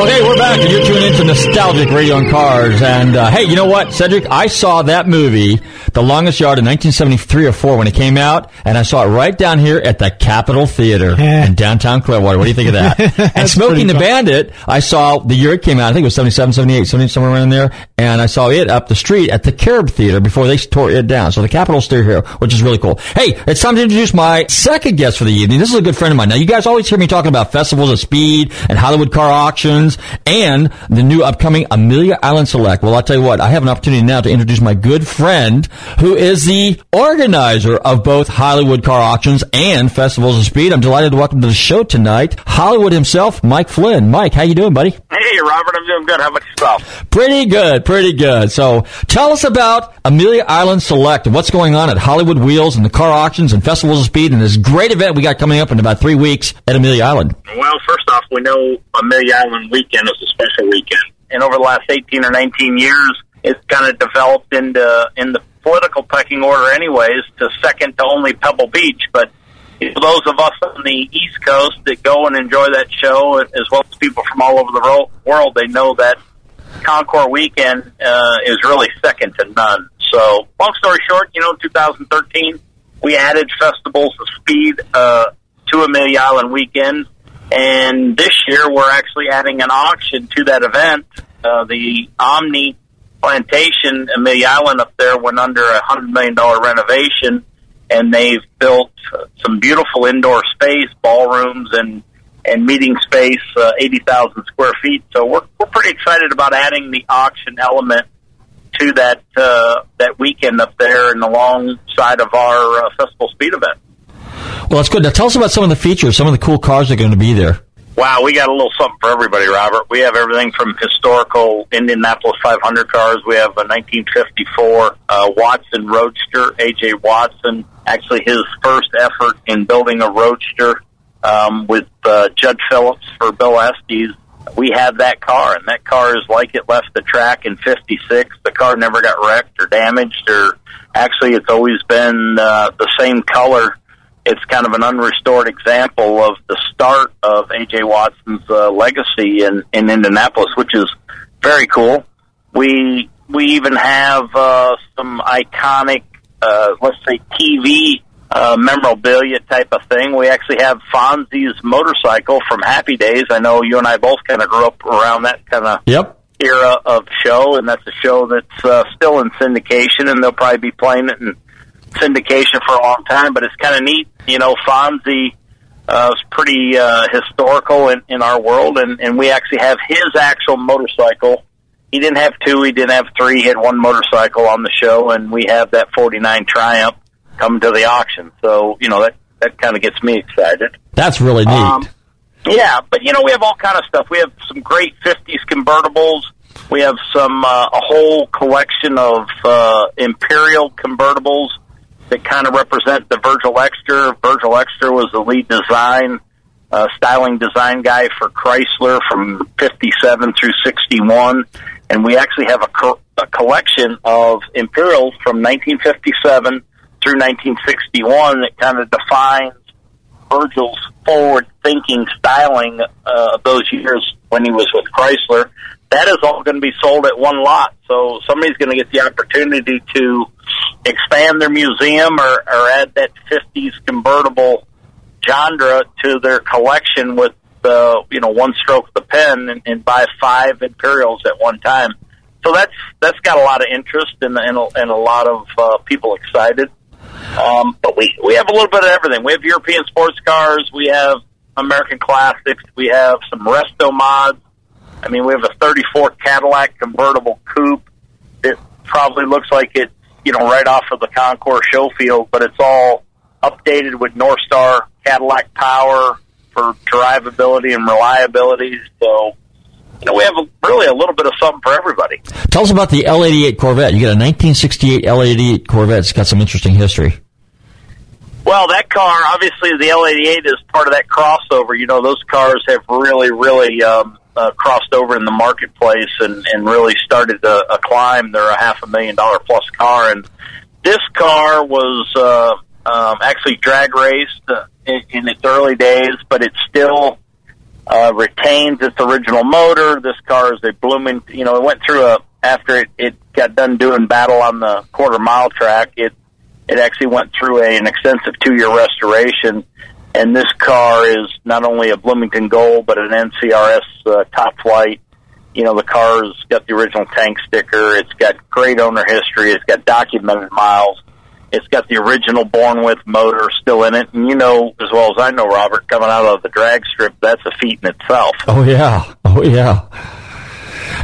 Okay, we're back, and you're tuning into Nostalgic Radio and Cars. And uh, hey, you know what, Cedric? I saw that movie, The Longest Yard, in 1973 or 4 when it came out, and I saw it right down here at the Capitol Theater in downtown Clearwater. What do you think of that? and Smokey and the Bandit, I saw the year it came out, I think it was 77, 78, 70, somewhere around there, and I saw it up the street at the Carib Theater before they tore it down. So the Capitol's still here, which is really cool. Hey, it's time to introduce my second guest for the evening. This is a good friend of mine. Now, you guys always hear me talking about festivals of speed and Hollywood car auctions and the new upcoming Amelia Island Select. Well, I'll tell you what, I have an opportunity now to introduce my good friend who is the organizer of both Hollywood car auctions and festivals of speed. I'm delighted to welcome to the show tonight Hollywood himself, Mike Flynn. Mike, how you doing, buddy? Hey, Robert, I'm doing good. How about yourself? Pretty good, pretty good. So tell us about Amelia Island Select and what's going on at Hollywood Wheels and the car auctions and festivals of speed and this great event we got coming up in about three weeks at Amelia Island. Well, first off, we know Amelia Island weekend is a special weekend. And over the last 18 or 19 years, it's kind of developed into in the political pecking order anyways to second to only Pebble Beach. But for those of us on the East Coast that go and enjoy that show, as well as people from all over the world, they know that Concours weekend uh, is really second to none. So, long story short, you know, 2013, we added festivals of speed uh, to Amelia Island weekend, and this year we're actually adding an auction to that event. Uh, the Omni Plantation, Amelia Island up there, went under a hundred million dollar renovation, and they've built some beautiful indoor space, ballrooms, and and meeting space, uh, eighty thousand square feet. So we're we're pretty excited about adding the auction element to that uh, that weekend up there, and alongside of our uh, festival speed event. Well, that's good. Now tell us about some of the features, some of the cool cars that are going to be there. Wow, we got a little something for everybody, Robert. We have everything from historical Indianapolis 500 cars. We have a 1954 uh, Watson Roadster, AJ Watson. Actually, his first effort in building a Roadster um, with uh, Judd Phillips for Bill Estes. We have that car, and that car is like it left the track in '56. The car never got wrecked or damaged, or actually, it's always been uh, the same color it's kind of an unrestored example of the start of AJ Watson's uh, legacy in, in Indianapolis, which is very cool. We we even have uh, some iconic, uh, let's say, TV uh, memorabilia type of thing. We actually have Fonzie's motorcycle from Happy Days. I know you and I both kind of grew up around that kind of yep. era of show, and that's a show that's uh, still in syndication, and they'll probably be playing it in syndication for a long time. But it's kind of neat, you know. Fonzie uh, is pretty uh, historical in, in our world, and, and we actually have his actual motorcycle. He didn't have two, he didn't have three. He had one motorcycle on the show, and we have that '49 Triumph coming to the auction. So you know that that kind of gets me excited. That's really neat. Um, yeah, but you know we have all kind of stuff. We have some great '50s convertibles. We have some uh, a whole collection of uh, Imperial convertibles that kind of represent the Virgil Exner. Virgil Exner was the lead design, uh, styling design guy for Chrysler from 57 through 61. And we actually have a, co- a collection of Imperials from 1957 through 1961 that kind of defines Virgil's forward thinking styling uh, of those years when he was with Chrysler. That is all going to be sold at one lot. So somebody's going to get the opportunity to expand their museum or, or add that 50s convertible genre to their collection with the you know one stroke of the pen and, and buy five Imperials at one time. So that's that's got a lot of interest and and a, and a lot of uh, people excited. Um, but we we have a little bit of everything. We have European sports cars. We have American classics. We have some resto mods. I mean, we have a '34 Cadillac convertible coupe. It probably looks like it, you know, right off of the Concours show field, but it's all updated with Northstar Cadillac power for drivability and reliability. So, you know, we have a, really a little bit of something for everybody. Tell us about the L88 Corvette. You got a 1968 L88 Corvette. It's got some interesting history. Well, that car, obviously, the L88 is part of that crossover. You know, those cars have really, really um, uh, crossed over in the marketplace and, and really started a, a climb. They're a half a million dollar plus car, and this car was uh, um, actually drag raced uh, in, in its early days, but it's still uh, retains its original motor. This car is a blooming, you know, it went through a after it, it got done doing battle on the quarter mile track. It it actually went through a, an extensive two year restoration, and this car is not only a Bloomington Gold but an NCRS uh, top flight. You know, the car's got the original tank sticker. It's got great owner history. It's got documented miles. It's got the original Born With motor still in it. And you know as well as I know, Robert, coming out of the drag strip, that's a feat in itself. Oh yeah, oh yeah.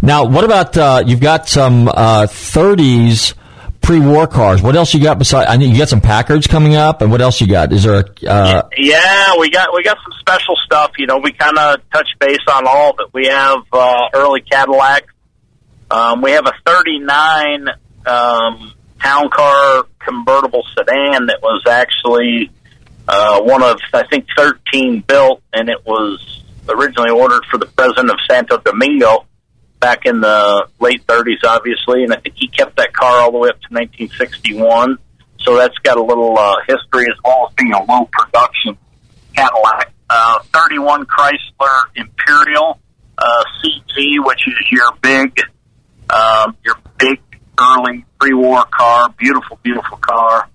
Now, what about uh, you've got some uh, 30s pre-war cars? What else you got besides? I know you got some Packards coming up, and what else you got? Is there a? Uh, Yeah, we got we got some special stuff. You know, we kind of touch base on all of it. We have uh, early Cadillac. Um, we have a '39 um, town car convertible sedan that was actually uh, one of I think 13 built, and it was originally ordered for the president of Santo Domingo back in the late 30s, obviously, and I think he kept that car all the way up to 1961. So that's got a little uh, history as well as being a low production Cadillac. Uh, 31 Chrysler Imperial uh, CG, which is your big, um, your big early pre-war car. Beautiful, beautiful car.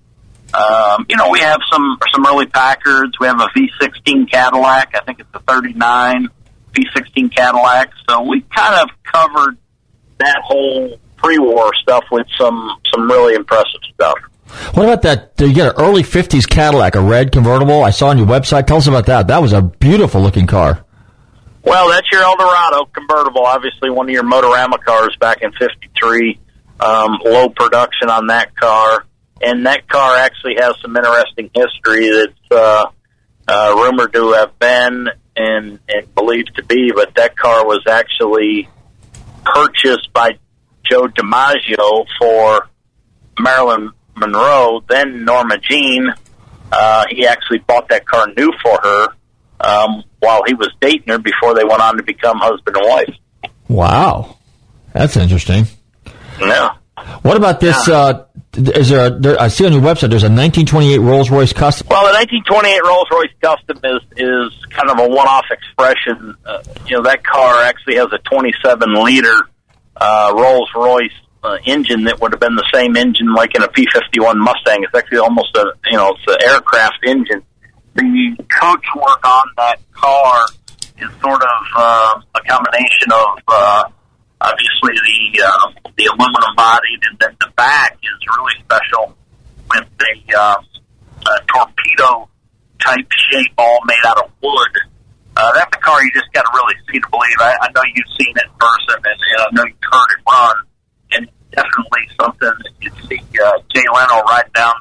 Um, you know, we have some some early Packards. We have a V16 Cadillac. I think it's a 39 V16 Cadillac. So we kind of covered that whole pre-war stuff with some some really impressive stuff. what about that? You got an early 50s Cadillac, a red convertible. I saw on your website. Tell us about that. That was a beautiful looking car. Well, that's your Eldorado convertible. Obviously, one of your Motorama cars back in '53. Um, low production on that car, and that car actually has some interesting history that's uh, uh, rumored to have been and, and believed to be. But that car was actually purchased by Joe DiMaggio for Marilyn Monroe, then Norma Jean. Uh, he actually bought that car new for her um, while he was dating her before they went on to become husband and wife. Wow, that's interesting. Yeah. What about this? Uh, is there, a, there? I see on your website there's a 1928 Rolls Royce Custom. Well, the 1928 Rolls Royce Custom is is kind of a one-off expression. Uh, you know, that car actually has a 27 liter uh, Rolls Royce uh, engine that would have been the same engine like in a P51 Mustang. It's actually almost a you know it's an aircraft engine. The coach work on that car is sort of uh, a combination of uh, obviously the uh, the aluminum bodied, and then the back is really special with a, uh, a torpedo type shape, all made out of wood. Uh, that's a car you just got to really see to believe. I, I know you've seen it in person, and, and I know you've heard it run, and definitely something that you see uh, Jay Leno riding down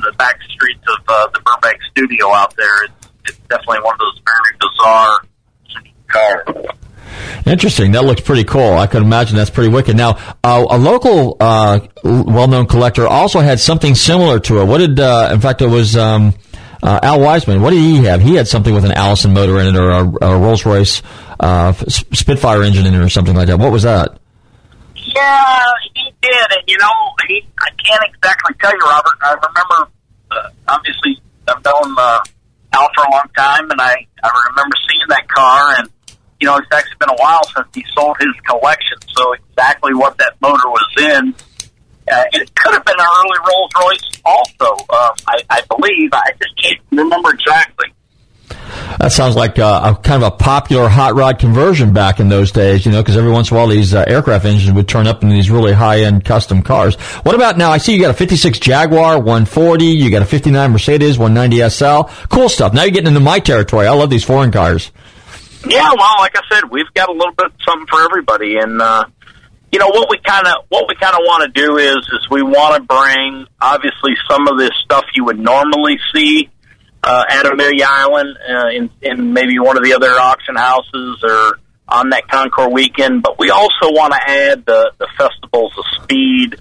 the back streets of uh, the Burbank studio out there. It's, it's definitely one of those very bizarre cars. Interesting. That looks pretty cool. I could imagine that's pretty wicked. Now, uh, a local, uh, well-known collector also had something similar to it. What did? Uh, in fact, it was um, uh, Al Wiseman. What did he have? He had something with an Allison motor in it, or a, a Rolls Royce uh, Spitfire engine in it, or something like that. What was that? Yeah, he did, and you know, he I can't exactly tell you, Robert. I remember, uh, obviously, I've known uh, Al for a long time, and I I remember seeing that car, and you know, it's actually been a while since he sold his collection. So exactly what that motor was in, uh, it could have been an early Rolls Royce, also. Um, I, I believe I just can't remember exactly. That sounds like uh, a kind of a popular hot rod conversion back in those days, you know, because every once in a while these uh, aircraft engines would turn up in these really high end custom cars. What about now? I see you got a 56 Jaguar 140, you got a 59 Mercedes 190 SL. Cool stuff. Now you're getting into my territory. I love these foreign cars. Yeah, well, like I said, we've got a little bit of something for everybody, and uh, you know what we kind of what we kind of want to do is is we want to bring obviously some of this stuff you would normally see uh, at Amelia Island uh, in in maybe one of the other auction houses or on that Concours weekend, but we also want to add the the festivals of speed.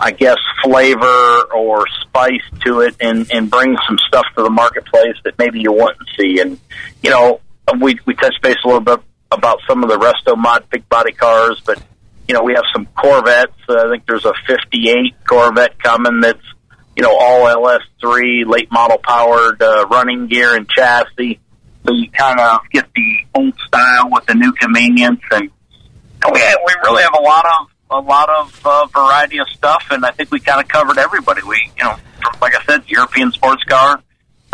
I guess flavor or spice to it, and and bring some stuff to the marketplace that maybe you wouldn't see. And you know, we we touched base a little bit about some of the resto mod big body cars, but you know we have some Corvettes. Uh, I think there's a '58 Corvette coming that's you know all LS3 late model powered uh, running gear and chassis. So you kind of get the old style with the new convenience, and, and we we really have a lot of a lot of uh, variety of stuff, and I think we kind of covered everybody. We you know like I said, European sports car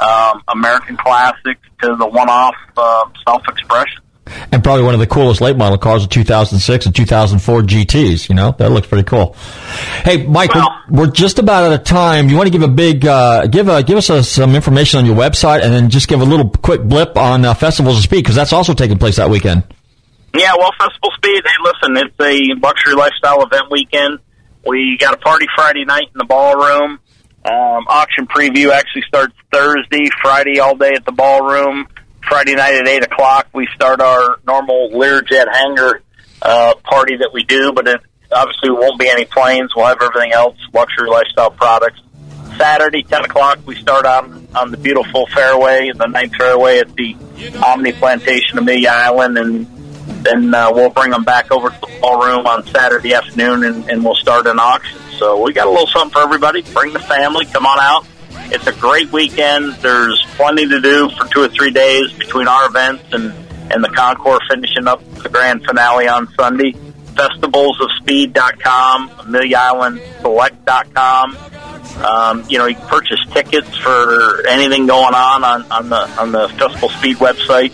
um, American classics to the one-off uh, self-expression. And probably one of the coolest late model cars of 2006 and 2004 GTs. You know that looks pretty cool. Hey, Mike, well, we're, we're, just about out of time. You want to give a big uh, give a, give us a, some information on your website, and then just give a little quick blip on uh, Festivals of Speed because that's also taking place that weekend. Yeah, well, Festival Speed. Hey, listen, it's a luxury lifestyle event weekend. We got a party Friday night in the ballroom. Um, auction preview actually starts Thursday, Friday all day at the ballroom. Friday night at 8 o'clock, we start our normal Learjet hangar uh, party that we do, but it obviously won't be any planes. We'll have everything else, luxury lifestyle products. Saturday, 10 o'clock, we start on, on the beautiful fairway, the ninth fairway at the Omni Plantation, Amelia Island, and then uh, we'll bring them back over to the ballroom on Saturday afternoon, and, and we'll start an auction. So we got a little something for everybody. Bring the family. Come on out. It's a great weekend. There's plenty to do for two or three days between our events and, and the Concours finishing up the grand finale on Sunday. Festivalsofspeed.com, AmeliaIslandSelect.com. Um, you know, you can purchase tickets for anything going on on, on the on the Festival Speed website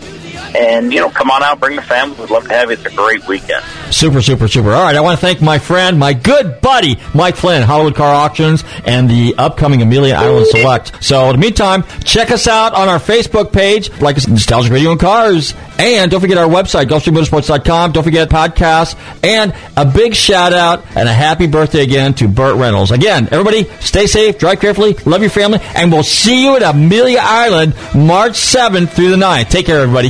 and, you know, come on out, bring the family. We'd love to have you. It's a great weekend. Super, super, super. All right. I want to thank my friend, my good buddy, Mike Flynn, Hollywood Car Auctions, and the upcoming Amelia Island Select. So, in the meantime, check us out on our Facebook page, like us Nostalgic Radio and Cars. And don't forget our website, GulfstreamMotorsports.com. Don't forget podcasts. And a big shout out and a happy birthday again to Burt Reynolds. Again, everybody, stay safe, drive carefully, love your family, and we'll see you at Amelia Island March 7th through the 9th. Take care, everybody.